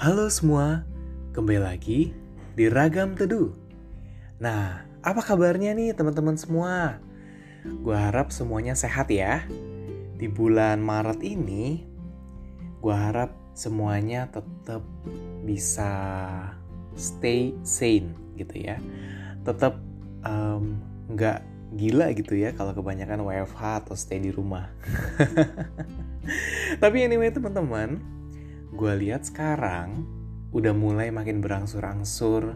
Halo semua, kembali lagi di Ragam Teduh. Nah, apa kabarnya nih teman-teman semua? Gue harap semuanya sehat ya. Di bulan Maret ini, gue harap semuanya tetap bisa stay sane gitu ya. Tetap nggak um, gila gitu ya kalau kebanyakan WFH atau stay di rumah. Tapi anyway teman-teman, gue lihat sekarang udah mulai makin berangsur-angsur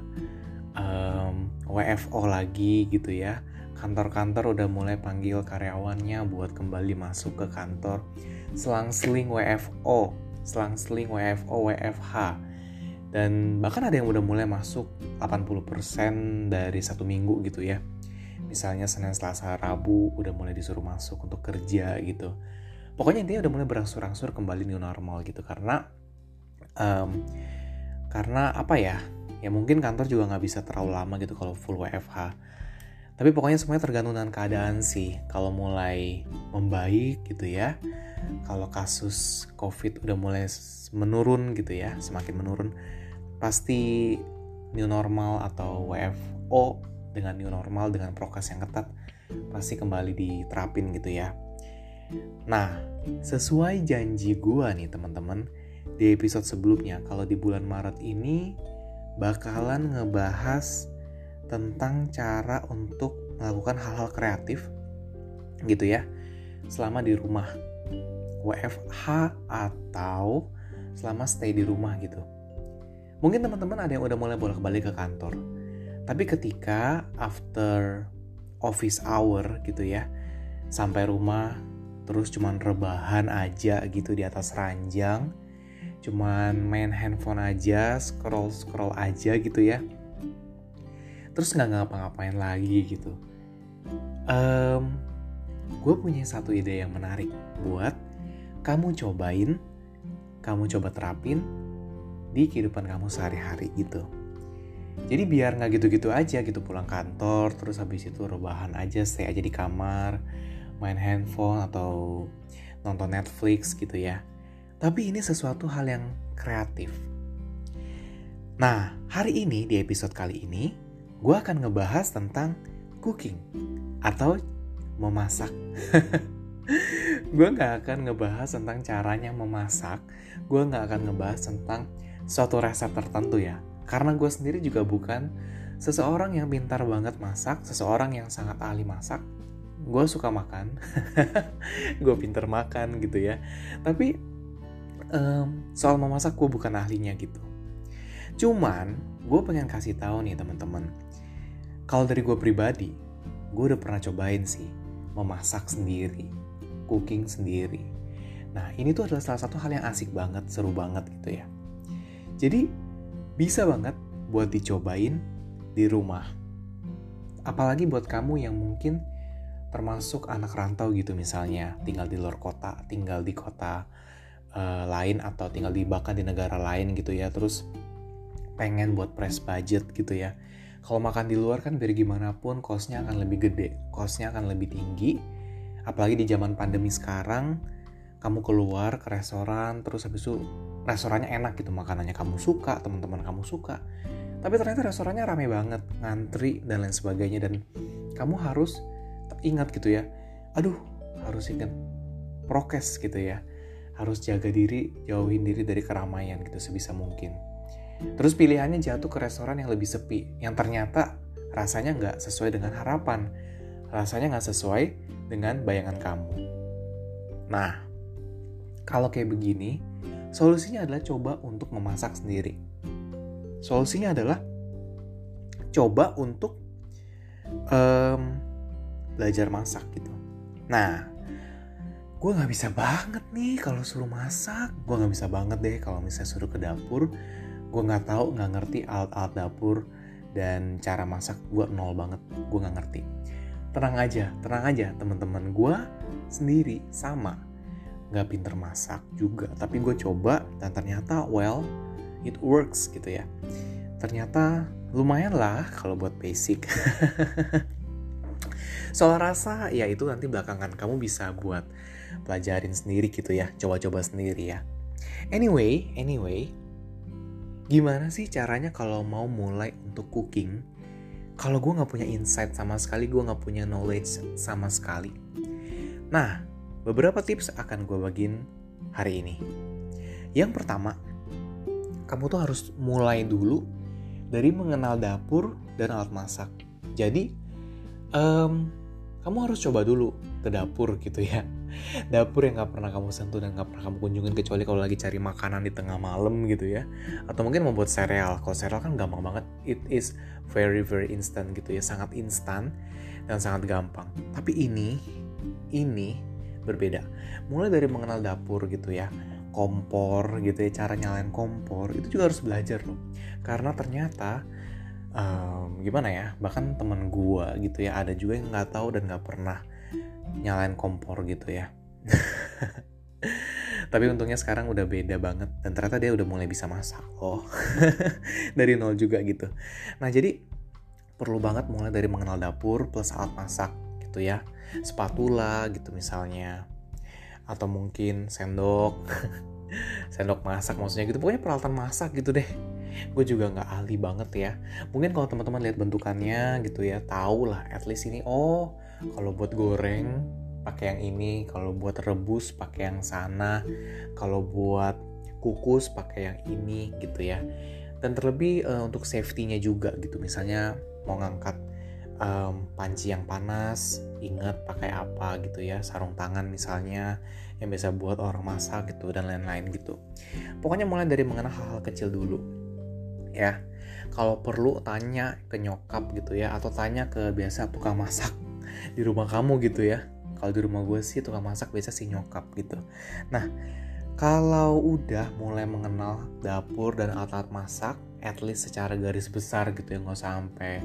um, WFO lagi gitu ya. Kantor-kantor udah mulai panggil karyawannya buat kembali masuk ke kantor. Selang-seling WFO, selang-seling WFO, WFH. Dan bahkan ada yang udah mulai masuk 80% dari satu minggu gitu ya misalnya Senin, Selasa, Rabu udah mulai disuruh masuk untuk kerja gitu. Pokoknya intinya udah mulai berangsur-angsur kembali new normal gitu karena um, karena apa ya? Ya mungkin kantor juga nggak bisa terlalu lama gitu kalau full WFH. Tapi pokoknya semuanya tergantung dengan keadaan sih. Kalau mulai membaik gitu ya, kalau kasus COVID udah mulai menurun gitu ya, semakin menurun, pasti new normal atau WFO dengan new normal dengan prokes yang ketat pasti kembali diterapin gitu ya. Nah, sesuai janji gua nih teman-teman di episode sebelumnya. Kalau di bulan Maret ini bakalan ngebahas tentang cara untuk melakukan hal-hal kreatif gitu ya selama di rumah. WFH atau selama stay di rumah gitu. Mungkin teman-teman ada yang udah mulai bolak-balik ke kantor. Tapi ketika after office hour gitu ya, sampai rumah terus cuman rebahan aja gitu di atas ranjang, cuman main handphone aja, scroll scroll aja gitu ya, terus nggak ngapa-ngapain lagi gitu. Um, gue punya satu ide yang menarik buat kamu cobain, kamu coba terapin di kehidupan kamu sehari-hari gitu. Jadi biar nggak gitu-gitu aja gitu pulang kantor terus habis itu rebahan aja stay aja di kamar main handphone atau nonton Netflix gitu ya. Tapi ini sesuatu hal yang kreatif. Nah, hari ini di episode kali ini gue akan ngebahas tentang cooking atau memasak. gue nggak akan ngebahas tentang caranya memasak, gue nggak akan ngebahas tentang suatu resep tertentu ya karena gue sendiri juga bukan seseorang yang pintar banget masak, seseorang yang sangat ahli masak. Gue suka makan, gue pintar makan gitu ya. Tapi um, soal memasak gue bukan ahlinya gitu. Cuman gue pengen kasih tahu nih teman-teman. Kalau dari gue pribadi, gue udah pernah cobain sih memasak sendiri, cooking sendiri. Nah ini tuh adalah salah satu hal yang asik banget, seru banget gitu ya. Jadi bisa banget buat dicobain di rumah. Apalagi buat kamu yang mungkin termasuk anak rantau gitu misalnya, tinggal di luar kota, tinggal di kota uh, lain atau tinggal di bahkan di negara lain gitu ya, terus pengen buat press budget gitu ya. Kalau makan di luar kan biar gimana pun kosnya akan lebih gede, kosnya akan lebih tinggi. Apalagi di zaman pandemi sekarang, kamu keluar ke restoran, terus habis itu restorannya enak gitu makanannya kamu suka teman-teman kamu suka tapi ternyata restorannya rame banget ngantri dan lain sebagainya dan kamu harus ingat gitu ya aduh harus ingat prokes gitu ya harus jaga diri jauhin diri dari keramaian gitu sebisa mungkin terus pilihannya jatuh ke restoran yang lebih sepi yang ternyata rasanya nggak sesuai dengan harapan rasanya nggak sesuai dengan bayangan kamu nah kalau kayak begini Solusinya adalah coba untuk memasak sendiri. Solusinya adalah coba untuk um, belajar masak gitu. Nah, gue nggak bisa banget nih kalau suruh masak. Gue nggak bisa banget deh kalau misalnya suruh ke dapur. Gue nggak tahu, nggak ngerti alat-alat dapur dan cara masak. Gue nol banget. Gue nggak ngerti. Tenang aja, tenang aja teman-teman. Gue sendiri sama nggak pinter masak juga tapi gue coba dan ternyata well it works gitu ya ternyata lumayan lah kalau buat basic soal rasa ya itu nanti belakangan kamu bisa buat pelajarin sendiri gitu ya coba-coba sendiri ya. Anyway anyway gimana sih caranya kalau mau mulai untuk cooking? Kalau gue nggak punya insight sama sekali gue nggak punya knowledge sama sekali. Nah beberapa tips akan gue bagiin hari ini. Yang pertama kamu tuh harus mulai dulu dari mengenal dapur dan alat masak. Jadi um, kamu harus coba dulu ke dapur gitu ya dapur yang gak pernah kamu sentuh dan gak pernah kamu kunjungin kecuali kalau lagi cari makanan di tengah malam gitu ya. Atau mungkin membuat sereal. Kalau sereal kan gampang banget. It is very very instant gitu ya. Sangat instan dan sangat gampang. Tapi ini ini berbeda. Mulai dari mengenal dapur gitu ya. Kompor gitu ya. Cara nyalain kompor itu juga harus belajar loh. Karena ternyata um, gimana ya? Bahkan temen gua gitu ya. Ada juga yang nggak tahu dan nggak pernah nyalain kompor gitu ya. Tapi untungnya sekarang udah beda banget dan ternyata dia udah mulai bisa masak oh. Dari nol juga gitu. Nah jadi perlu banget mulai dari mengenal dapur plus alat masak gitu ya. Spatula gitu misalnya. Atau mungkin sendok. Sendok masak maksudnya gitu. Pokoknya peralatan masak gitu deh. Gue juga nggak ahli banget ya. Mungkin kalau teman-teman lihat bentukannya gitu ya tahu lah at least ini oh kalau buat goreng pakai yang ini. Kalau buat rebus pakai yang sana. Kalau buat kukus pakai yang ini gitu ya. Dan terlebih uh, untuk safety-nya juga gitu. Misalnya mau ngangkat um, panci yang panas ingat pakai apa gitu ya. Sarung tangan misalnya yang bisa buat orang masak gitu dan lain-lain gitu. Pokoknya mulai dari mengenal hal-hal kecil dulu ya. Kalau perlu tanya ke nyokap gitu ya. Atau tanya ke biasa tukang masak di rumah kamu gitu ya. Kalau di rumah gue sih tukang masak biasa si nyokap gitu. Nah kalau udah mulai mengenal dapur dan alat-alat masak at least secara garis besar gitu ya nggak sampai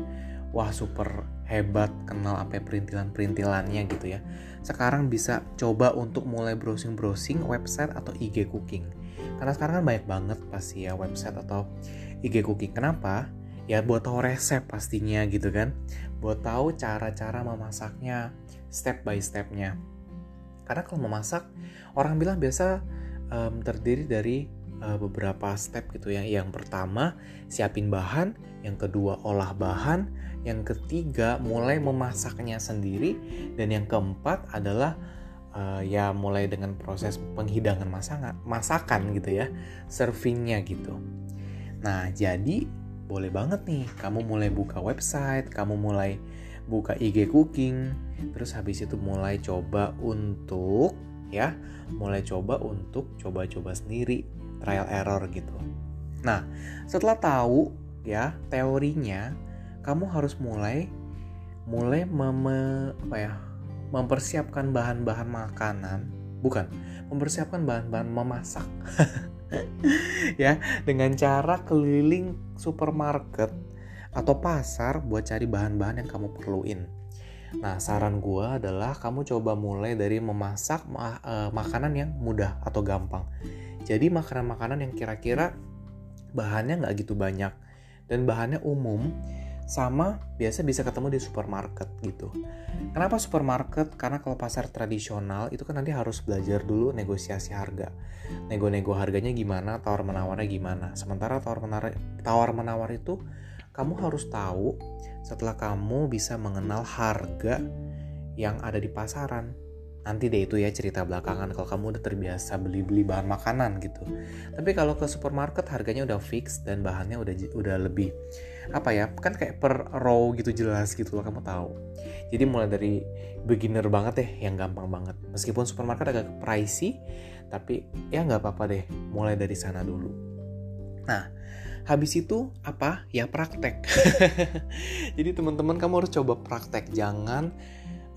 wah super hebat kenal sampai perintilan-perintilannya gitu ya. Sekarang bisa coba untuk mulai browsing-browsing website atau IG cooking. Karena sekarang kan banyak banget pasti ya website atau IG cooking. Kenapa ya buat tahu resep pastinya gitu kan. Buat tahu cara-cara memasaknya step by stepnya. Karena kalau memasak orang bilang biasa um, terdiri dari uh, beberapa step gitu ya. Yang pertama siapin bahan. Yang kedua olah bahan. Yang ketiga mulai memasaknya sendiri. Dan yang keempat adalah uh, ya mulai dengan proses penghidangan masakan masakan gitu ya. Servingnya gitu. Nah jadi boleh banget nih kamu mulai buka website, kamu mulai buka IG cooking, terus habis itu mulai coba untuk ya, mulai coba untuk coba-coba sendiri, trial error gitu. Nah, setelah tahu ya teorinya, kamu harus mulai mulai mem apa ya, mempersiapkan bahan-bahan makanan, bukan, mempersiapkan bahan-bahan memasak. ya dengan cara keliling supermarket atau pasar buat cari bahan-bahan yang kamu perluin. Nah, saran gue adalah kamu coba mulai dari memasak ma uh, makanan yang mudah atau gampang. Jadi makanan-makanan yang kira-kira bahannya nggak gitu banyak dan bahannya umum sama biasa bisa ketemu di supermarket gitu. Kenapa supermarket? Karena kalau pasar tradisional itu kan nanti harus belajar dulu negosiasi harga. Nego-nego harganya gimana, tawar menawarnya gimana. Sementara tawar menawar tawar menawar itu kamu harus tahu setelah kamu bisa mengenal harga yang ada di pasaran nanti deh itu ya cerita belakangan kalau kamu udah terbiasa beli-beli bahan makanan gitu. Tapi kalau ke supermarket harganya udah fix dan bahannya udah udah lebih apa ya kan kayak per row gitu jelas gitu loh kamu tahu. Jadi mulai dari beginner banget deh yang gampang banget. Meskipun supermarket agak pricey tapi ya nggak apa-apa deh mulai dari sana dulu. Nah habis itu apa ya praktek. Jadi teman-teman kamu harus coba praktek jangan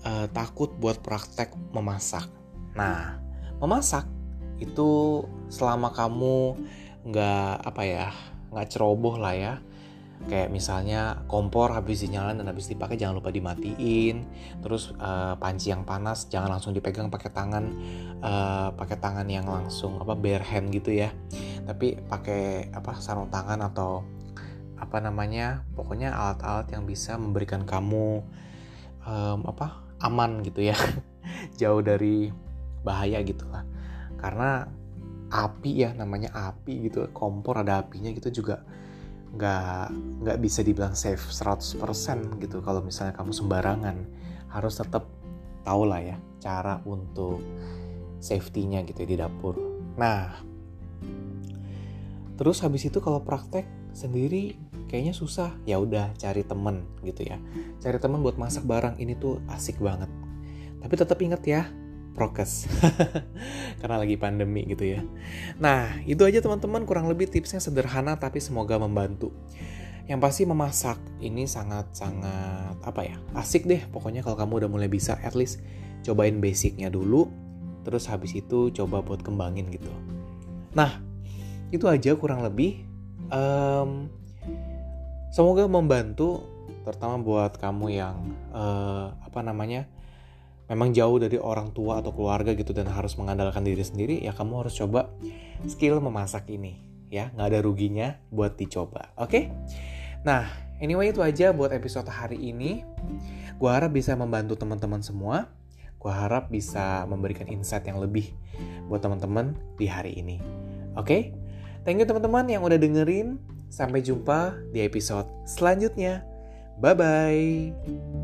uh, takut buat praktek memasak. Nah, memasak itu selama kamu nggak apa ya nggak ceroboh lah ya. Kayak misalnya kompor habis dinyalain dan habis dipakai jangan lupa dimatiin. Terus uh, panci yang panas jangan langsung dipegang pakai tangan uh, pakai tangan yang langsung apa bare hand gitu ya. Tapi pakai apa sarung tangan atau apa namanya pokoknya alat-alat yang bisa memberikan kamu um, apa aman gitu ya. Jauh dari bahaya gitu lah. Karena api ya namanya api gitu kompor ada apinya gitu juga nggak nggak bisa dibilang safe 100% gitu kalau misalnya kamu sembarangan. Harus tetap tahu lah ya cara untuk safety-nya gitu ya di dapur. Nah terus habis itu kalau praktek sendiri kayaknya susah ya udah cari temen gitu ya cari temen buat masak barang ini tuh asik banget tapi tetap ingat ya prokes karena lagi pandemi gitu ya. Nah, itu aja teman-teman kurang lebih tipsnya sederhana tapi semoga membantu. Yang pasti memasak ini sangat-sangat apa ya? Asik deh pokoknya kalau kamu udah mulai bisa at least cobain basicnya dulu terus habis itu coba buat kembangin gitu. Nah, itu aja kurang lebih um, semoga membantu terutama buat kamu yang uh, apa namanya memang jauh dari orang tua atau keluarga gitu dan harus mengandalkan diri sendiri ya kamu harus coba skill memasak ini ya nggak ada ruginya buat dicoba oke okay? nah anyway itu aja buat episode hari ini gue harap bisa membantu teman-teman semua gue harap bisa memberikan insight yang lebih buat teman-teman di hari ini oke okay? thank you teman-teman yang udah dengerin sampai jumpa di episode selanjutnya. Bye bye